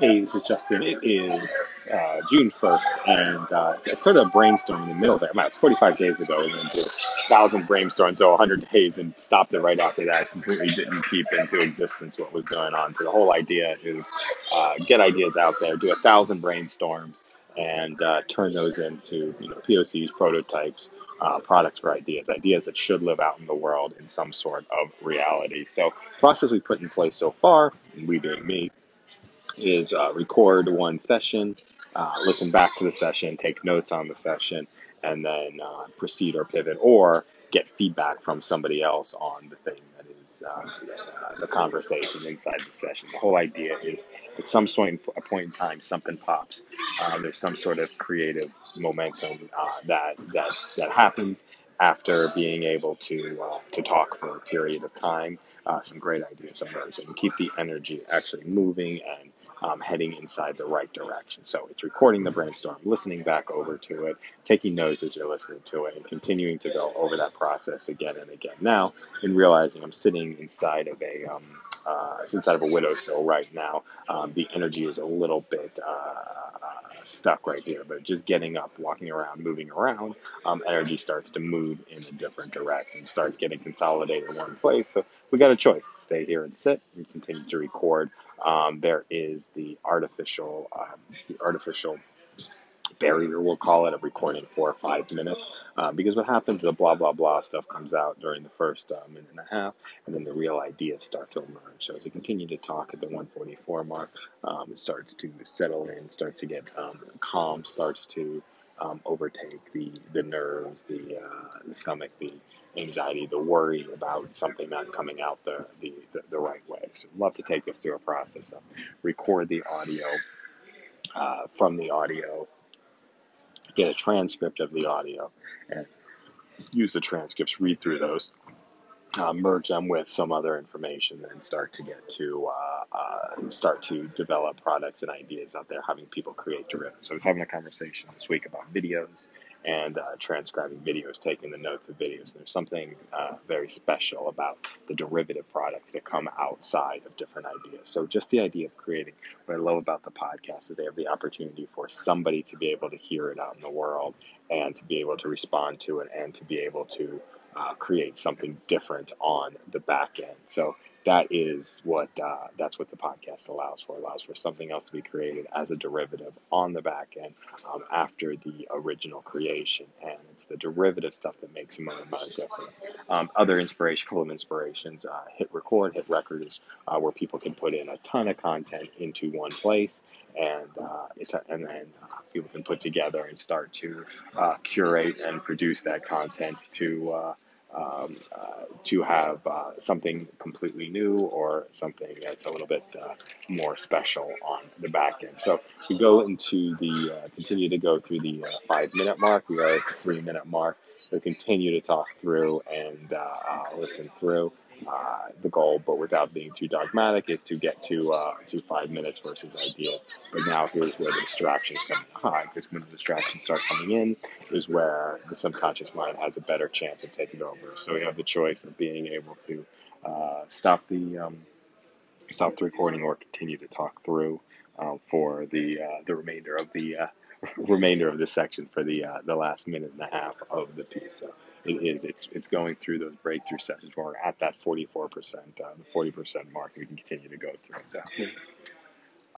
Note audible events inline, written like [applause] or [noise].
Hey, this is Justin. It is uh, June 1st, and uh, I started a brainstorm in the middle there. About it's 45 days ago, and then did a thousand brainstorms, so 100 days, and stopped it right after that. Completely didn't keep into existence what was going on. So the whole idea is uh, get ideas out there, do a thousand brainstorms, and uh, turn those into you know POCs, prototypes, uh, products for ideas, ideas that should live out in the world in some sort of reality. So process we put in place so far, we being me is uh, record one session, uh, listen back to the session, take notes on the session, and then uh, proceed or pivot or get feedback from somebody else on the thing that is uh, uh, the conversation inside the session. The whole idea is at some point, a point in time, something pops. Um, there's some sort of creative momentum uh, that that that happens after being able to to talk for a period of time. some great ideas emerge and keep the energy actually moving and um, heading inside the right direction. So it's recording the brainstorm, listening back over to it, taking notes as you're listening to it, and continuing to go over that process again and again. Now, in realizing I'm sitting inside of a um, uh, inside of a windowsill right now, um, the energy is a little bit uh, stuck right here, but just getting up, walking around, moving around, um, energy starts to move in a different direction, starts getting consolidated in one place. So we got a choice: stay here and sit, and continue to record. Um, there is the artificial, um, the artificial barrier, we'll call it, of recording four or five minutes. Uh, because what happens, the blah, blah, blah stuff comes out during the first uh, minute and a half, and then the real ideas start to emerge. So as you continue to talk at the 144 mark, um, it starts to settle in, starts to get um, calm, starts to um, overtake the, the nerves, the, uh, the stomach, the anxiety, the worry about something not coming out the, the, the, the right way. So I'd love to take this through a process of record the audio uh, from the audio get a transcript of the audio and use the transcripts, read through those, uh, merge them with some other information, and start to get to uh, uh, start to develop products and ideas out there, having people create derivatives. I was having a conversation this week about videos and uh, transcribing videos, taking the notes of videos. There's something uh, very special about the derivative products that come outside of different ideas. So just the idea of creating, what I love about the podcast is they have the opportunity for somebody to be able to hear it out in the world and to be able to respond to it and to be able to uh, create something different on the back end. So that is what uh, that's what the podcast allows for. Allows for something else to be created as a derivative on the back end um, after the original creation, and it's the derivative stuff that makes a amount of difference. Um, other inspiration, of inspirations: uh, hit record, hit record is uh, where people can put in a ton of content into one place, and uh, and then uh, people can put together and start to uh, curate and produce that content to um, uh, to have uh, something completely new or something that's a little bit uh, more special on the back end. So we go into the uh, continue to go through the uh, five minute mark. We are at the three minute mark to continue to talk through and uh, uh, listen through. Uh, the goal, but without being too dogmatic, is to get to uh, to five minutes versus ideal. But now here's where the distractions come in because when the distractions start coming in, is where the subconscious mind has a better chance of taking over. So we have the choice of being able to uh, stop the um, stop the recording or continue to talk through uh, for the the remainder of the [laughs] remainder of this section for the uh, the last minute and a half of the piece. So it is it's it's going through those breakthrough sessions we're at that 44%, uh, the 40% mark. We can continue to go through. So